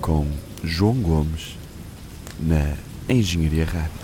Com João Gomes, na Engenharia Rádio.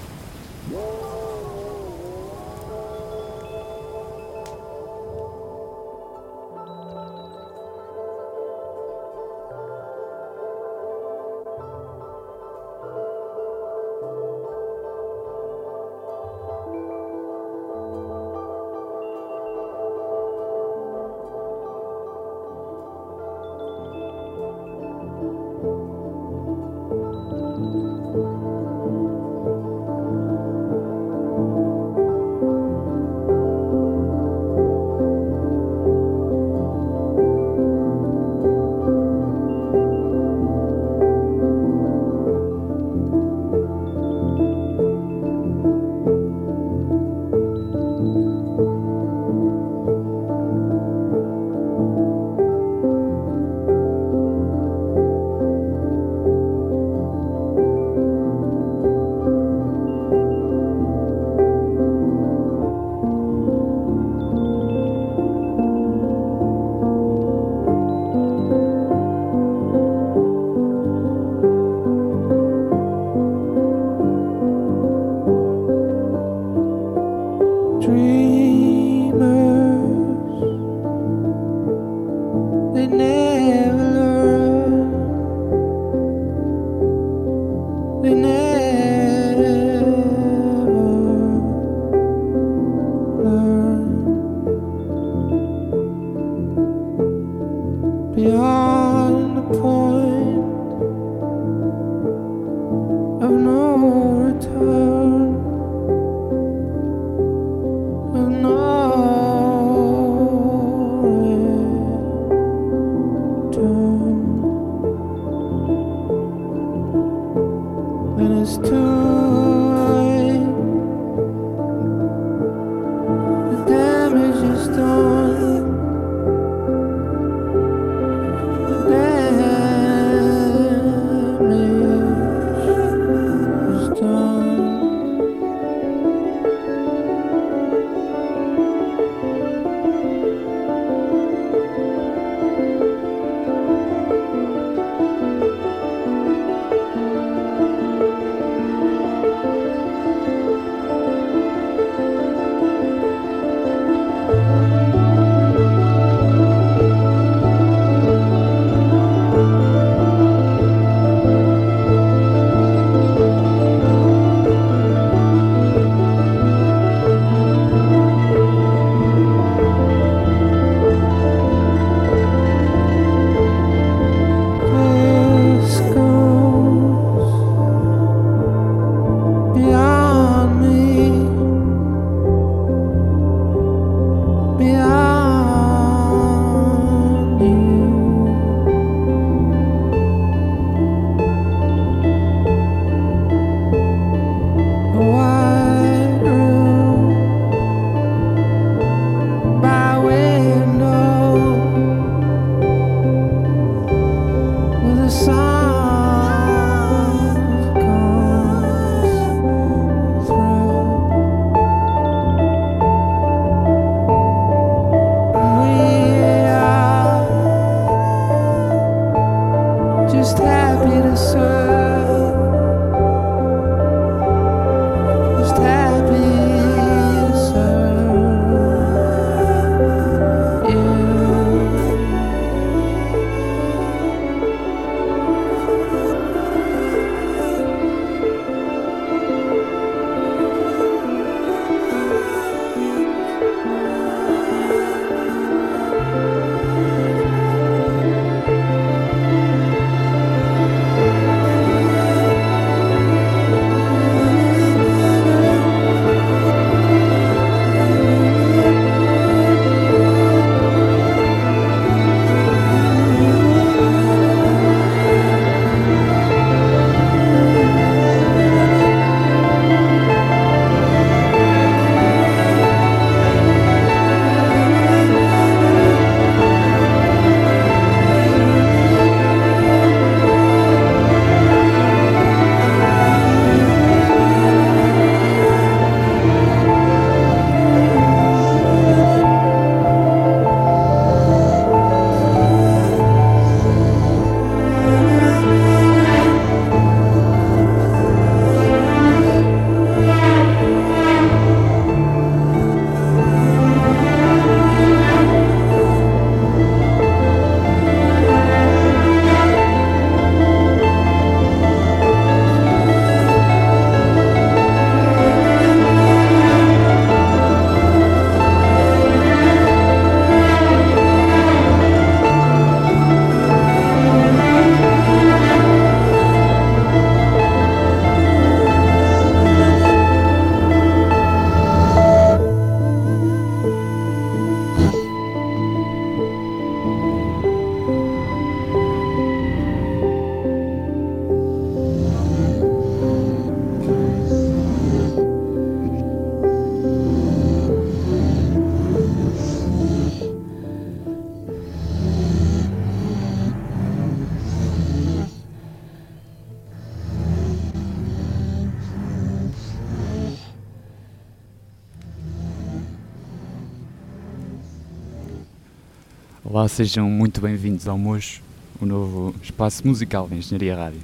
Olá, sejam muito bem-vindos ao Mocho, o novo espaço musical da Engenharia Rádio.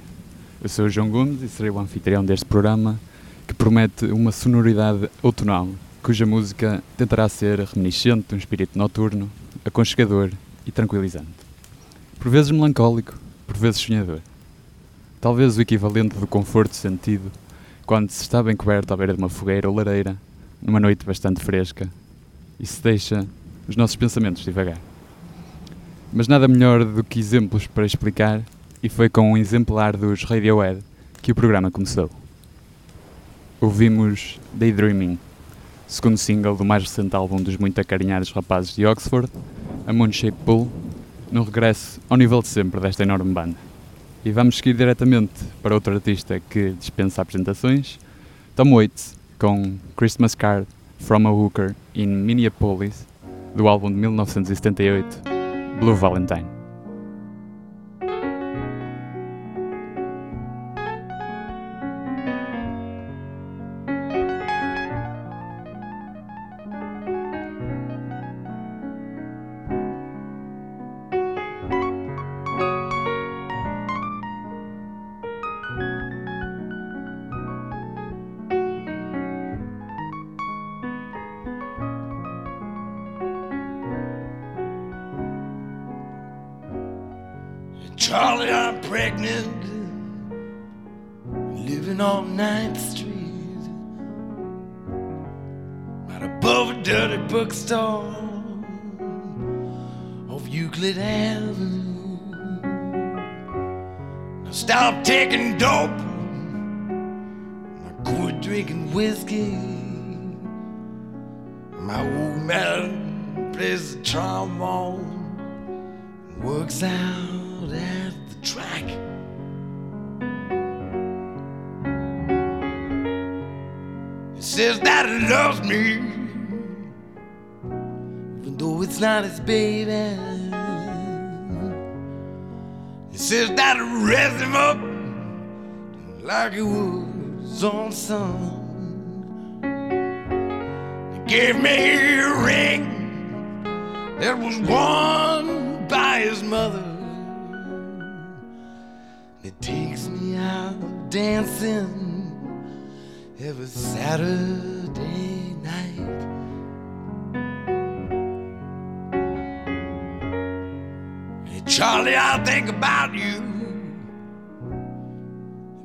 Eu sou o João Gomes e serei o anfitrião deste programa que promete uma sonoridade outonal, cuja música tentará ser reminiscente de um espírito noturno, aconchegador e tranquilizante. Por vezes melancólico, por vezes sonhador. Talvez o equivalente do conforto sentido quando se está bem coberto à beira de uma fogueira ou lareira, numa noite bastante fresca, e se deixa os nossos pensamentos divagar. Mas nada melhor do que exemplos para explicar, e foi com um exemplar dos Radiohead que o programa começou. Ouvimos Daydreaming, segundo single do mais recente álbum dos muito acarinhados rapazes de Oxford, a Moonshape Pool, no regresso ao nível de sempre desta enorme banda. E vamos seguir diretamente para outro artista que dispensa apresentações, Tom Waits, com Christmas Card from a Hooker in Minneapolis, do álbum de 1978, Blue Valentine. Charlie, I'm pregnant, living on 9th Street, right above a dirty bookstore off Euclid Avenue. I stopped taking dope, I quit drinking whiskey. My old man plays the trombone, works out that loves me, even though it's not his baby. He says that raised him up like he was own son. He gave me a ring that was worn by his mother. It takes me out dancing every Saturday Charlie, I think about you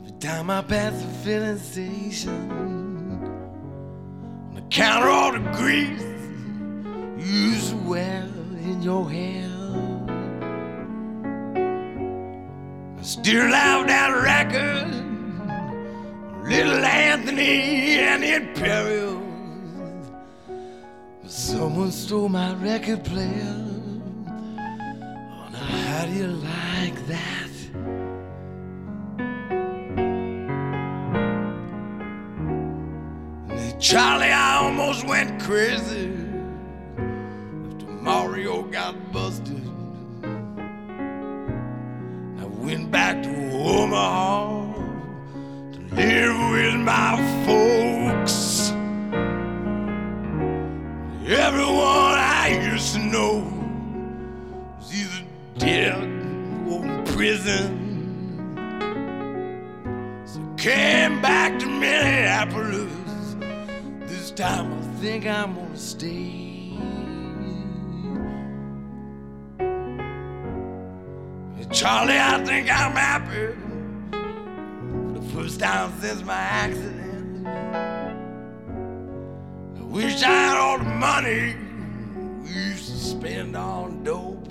every time I pass the filling station. On the counter, all the grease you used to wear in your hair. I still have that record, Little Anthony and the Imperials. But someone stole my record player. How do you like that? Charlie, I almost went crazy after Mario got busted. I went back to Omaha to live with my folks. Everyone I used to know or prison. So came back to Minneapolis. This time I think I'm gonna stay. Charlie, I think I'm happy for the first time since my accident. I wish I had all the money we used to spend on dope.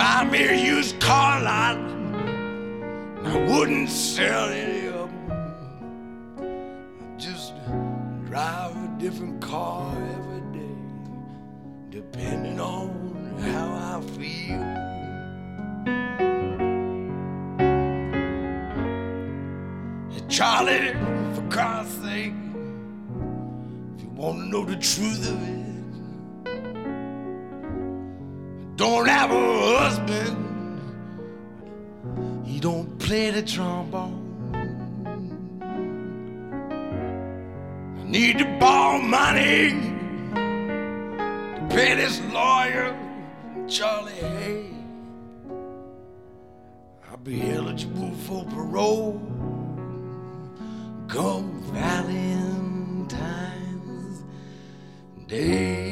Buy me a used car lot, I wouldn't sell any of them. I'd just drive a different car every day, depending on how I feel. Charlie, for Christ's sake, if you want to know the truth of it, don't have a husband. He don't play the trombone. I need to borrow money to pay this lawyer, Charlie Hay. I'll be eligible for parole come Valentine's Day.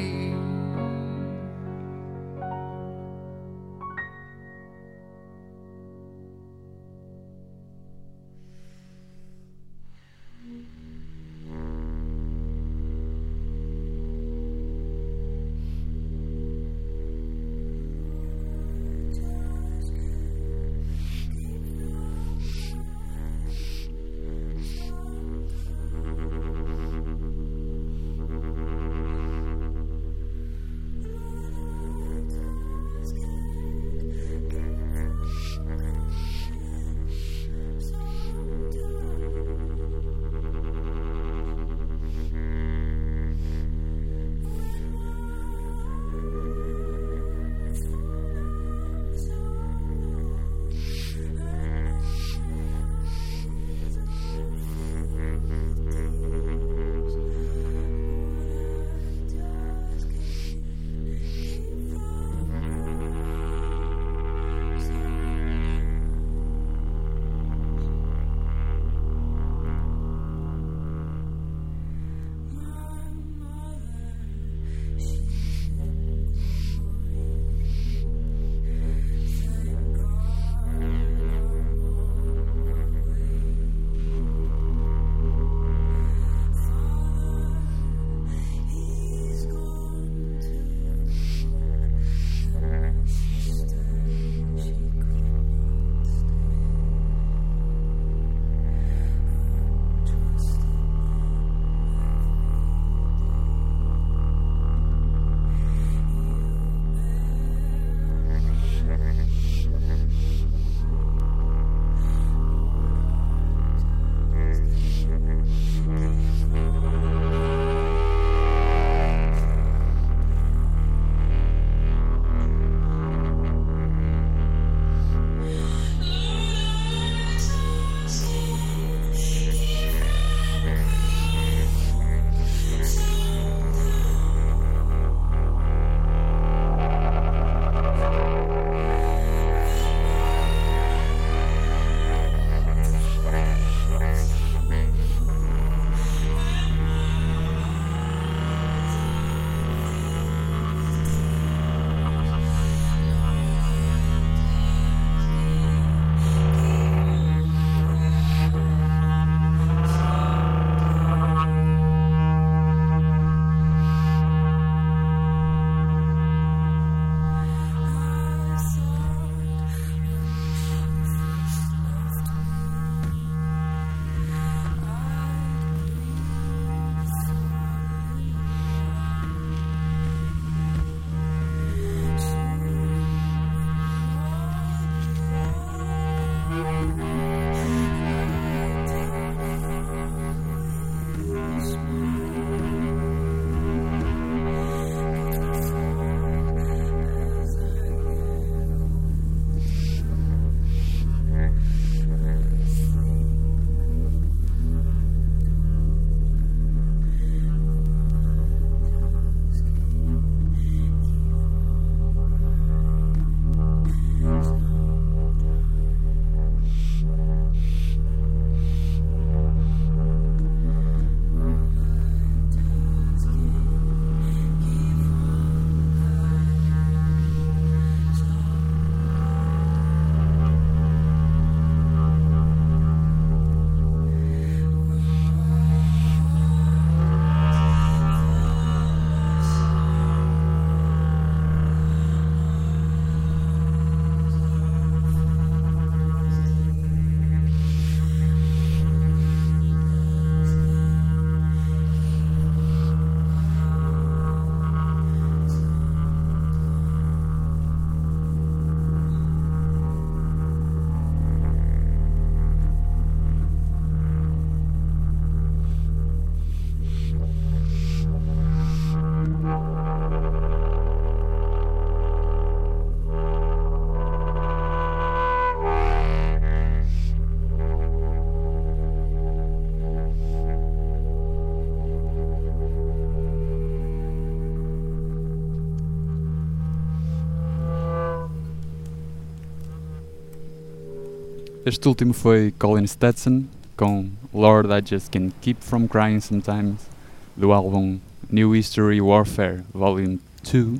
Este último foi Colin Stetson com Lord I Just Can't Keep From Crying Sometimes do álbum New History Warfare Volume 2 uh,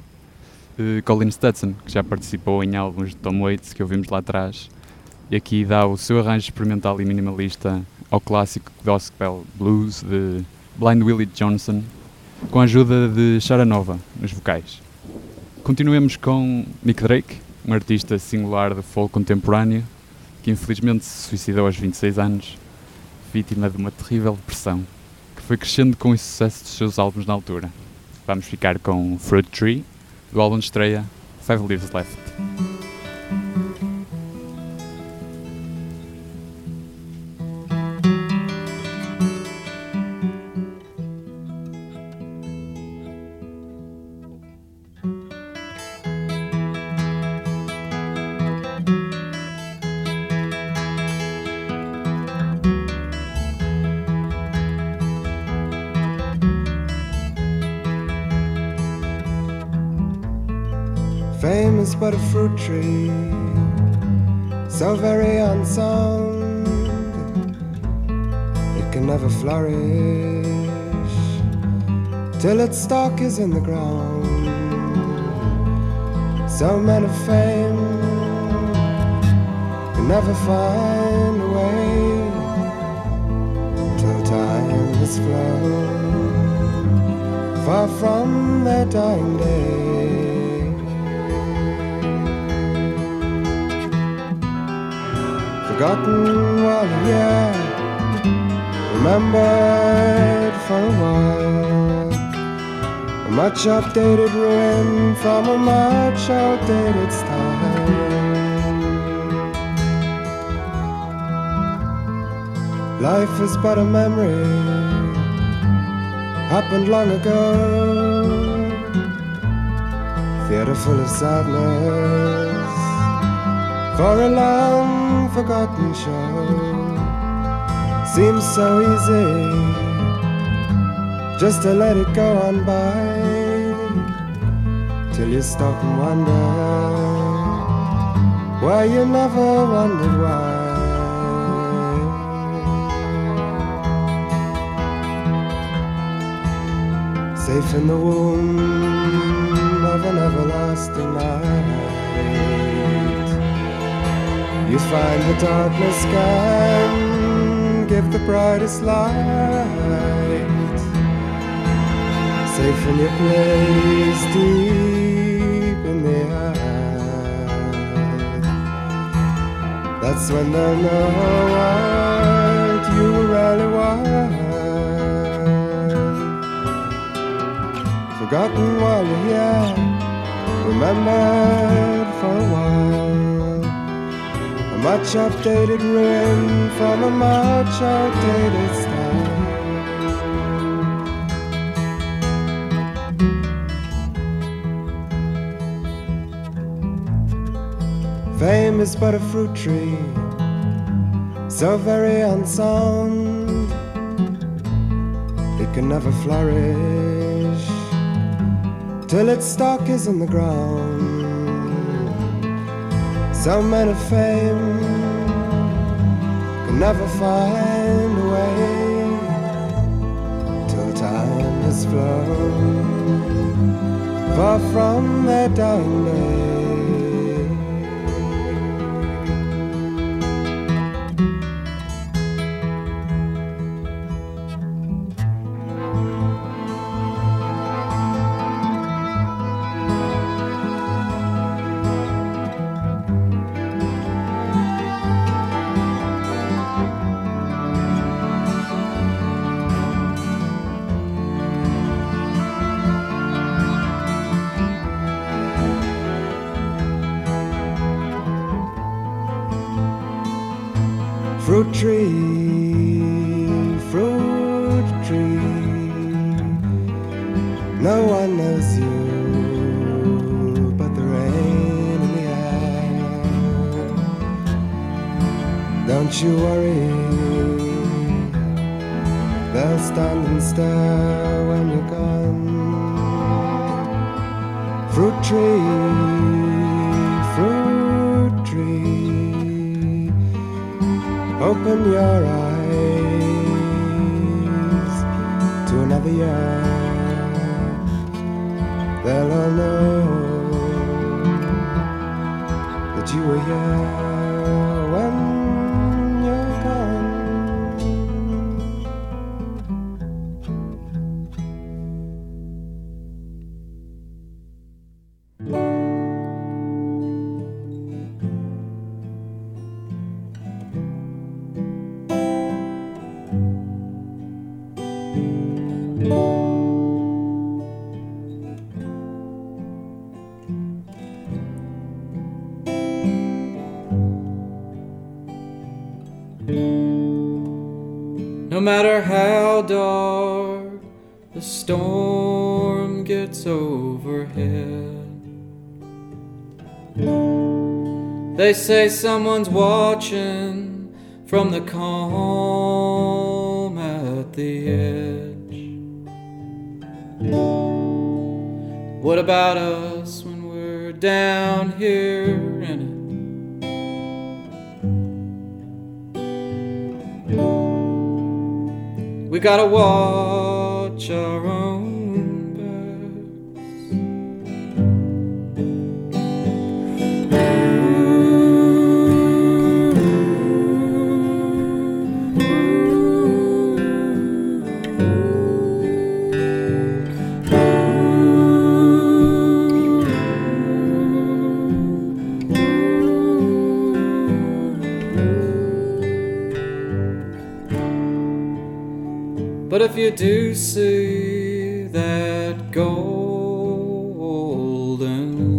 Colin Stetson, que já participou em álbuns de Tom Waits que ouvimos lá atrás e aqui dá o seu arranjo experimental e minimalista ao clássico gospel blues de Blind Willie Johnson com a ajuda de Sharanova nos vocais. Continuemos com Nick Drake, um artista singular de folk contemporâneo que infelizmente se suicidou aos 26 anos, vítima de uma terrível depressão, que foi crescendo com o sucesso dos seus álbuns na altura. Vamos ficar com Fruit Tree, do álbum de estreia Five Lives Left. Its stalk is in the ground. So men of fame can never find a way till time has flown far from their dying day. forgotten while year, remembered for a while. Much updated ruin from a much outdated style. Life is but a memory, happened long ago. Theater full of sadness for a long forgotten show. Seems so easy just to let it go on by till you stop and wonder why you never wondered why. Safe in the womb of an everlasting night. You find the darkness can give the brightest light. Safe in your place deep That's when they'll know what you really want. Forgotten while you're here, remembered for a while. A much updated ruin from a much outdated Fame is but a fruit tree, so very unsound. It can never flourish till its stalk is in the ground. Some men of fame can never find a way till time has flown far from their dying day. Fruit tree, fruit tree. open your eyes to another year. They'll all know that you were here they say someone's watching from the calm at the edge. What about us when we're down here in it? We gotta watch our own do see that golden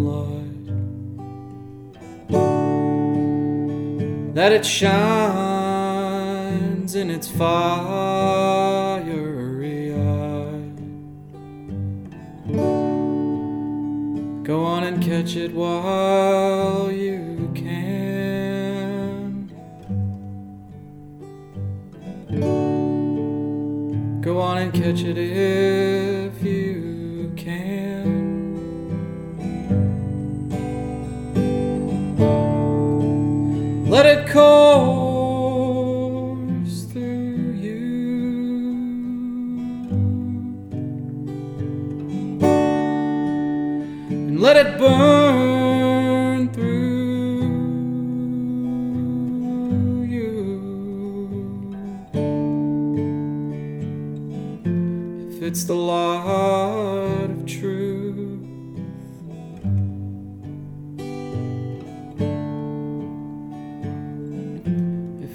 light, that it shines in its fiery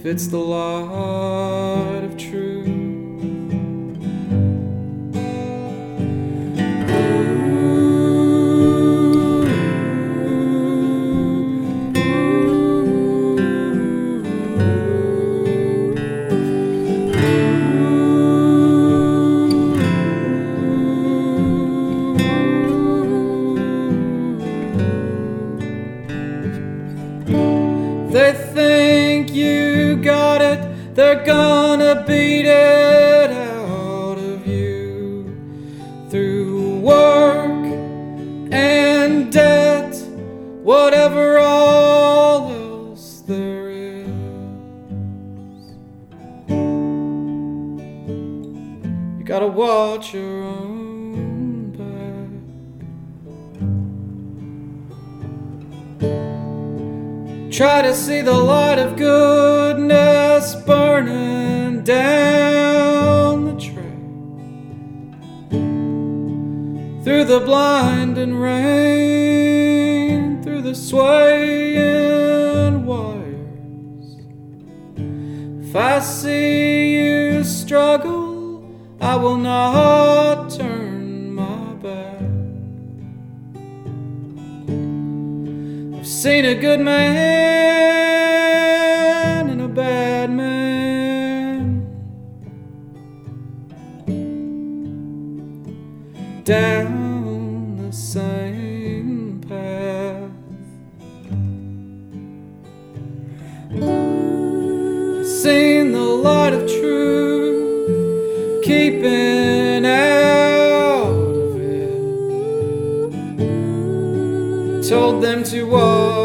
It's the light of truth. They're gonna beat it out of you through work and debt, whatever all else there is. You gotta watch your own back. Try to see the light of burning down the track. Through the blinding rain, through the swaying wires. If I see you struggle, I will not turn my back. I've seen a good man down the same path. Seen the light of truth keeping out of it told them to watch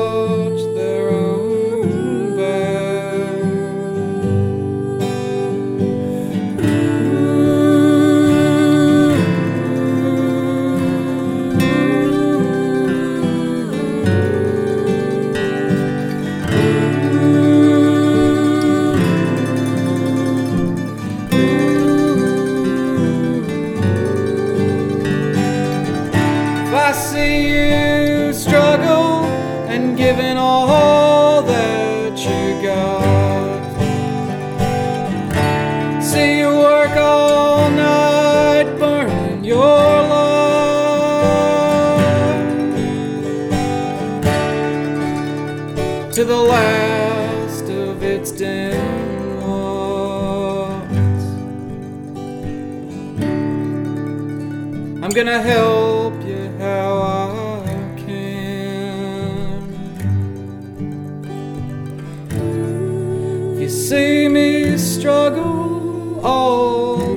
you see me struggle all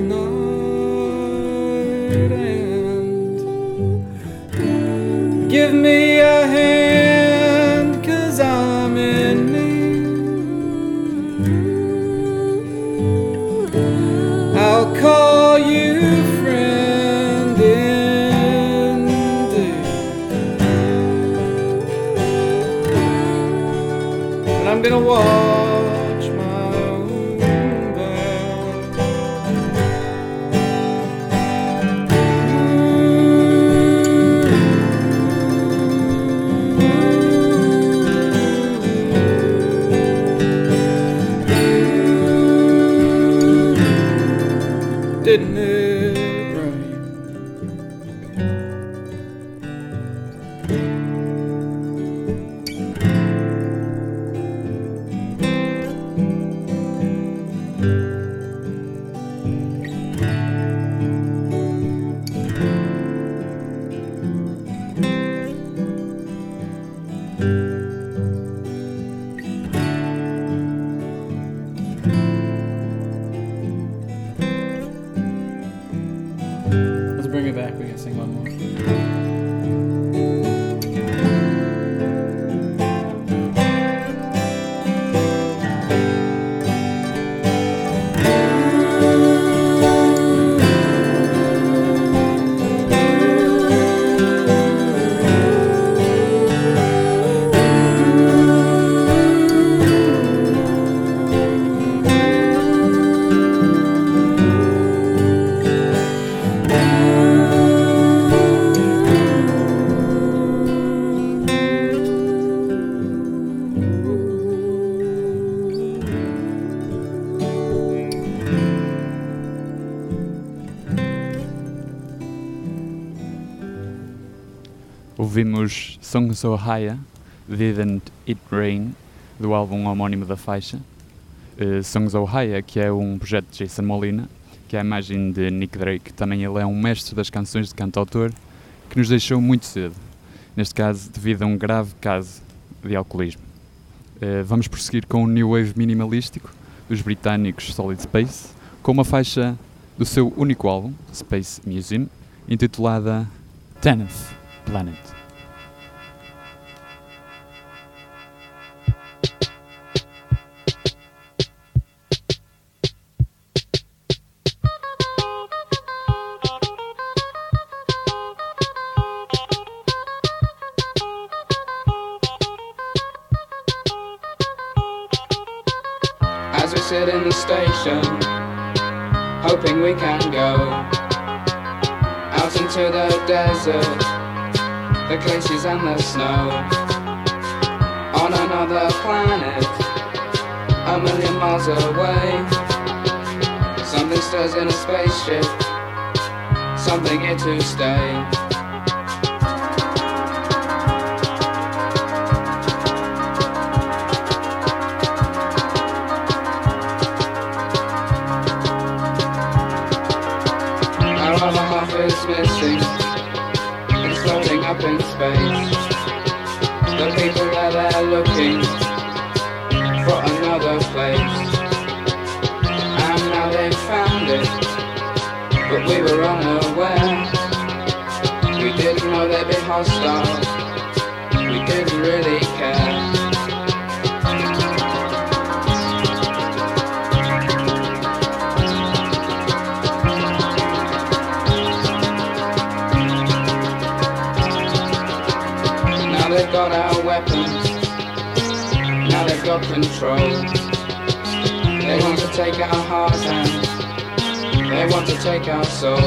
Ouvimos Song So High, Didn't It Rain, do álbum homónimo da faixa. Uh, Songs of High, que é um projeto de Jason Molina, que é a imagem de Nick Drake. Também ele é um mestre das canções de cantautor que nos deixou muito cedo, neste caso devido a um grave caso de alcoolismo. Uh, vamos prosseguir com o New Wave minimalístico dos britânicos Solid Space, com uma faixa do seu único álbum, Space Museum, intitulada Tenth Planet. Sit in the station, hoping we can go out into the desert, the glaciers and the snow. On another planet, a million miles away. Something stirs in a spaceship, something here to stay. Is missing. It's floating up in space. The people are there looking for another place. And now they've found it. But we were unaware. We didn't know they'd be hostile. We didn't really got control. They want to take our hearts and they want to take our souls.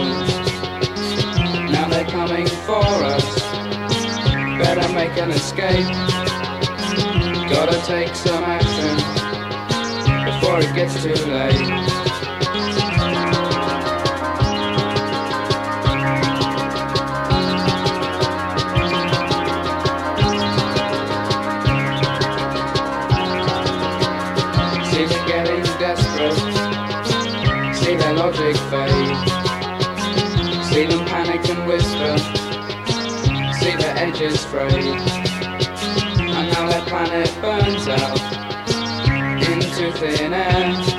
Now they're coming for us. Better make an escape. Gotta take some action before it gets too late. whisper, see the edges fray, And now the planet burns out into thin air.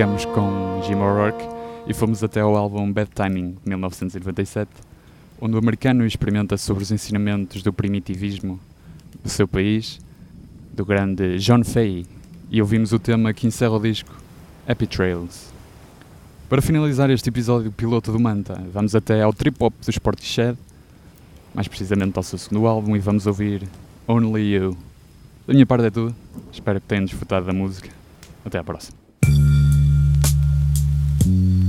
Ficamos com Jim O'Rourke e fomos até ao álbum Bad Timing, de 1997, onde o americano experimenta sobre os ensinamentos do primitivismo do seu país, do grande John Fahey, e ouvimos o tema que encerra o disco, Happy Trails. Para finalizar este episódio piloto do Manta, vamos até ao trip-hop do Sportshed, mais precisamente ao seu segundo álbum, e vamos ouvir Only You. Da minha parte é tudo, espero que tenham desfrutado da música. Até à próxima. Mm-hmm.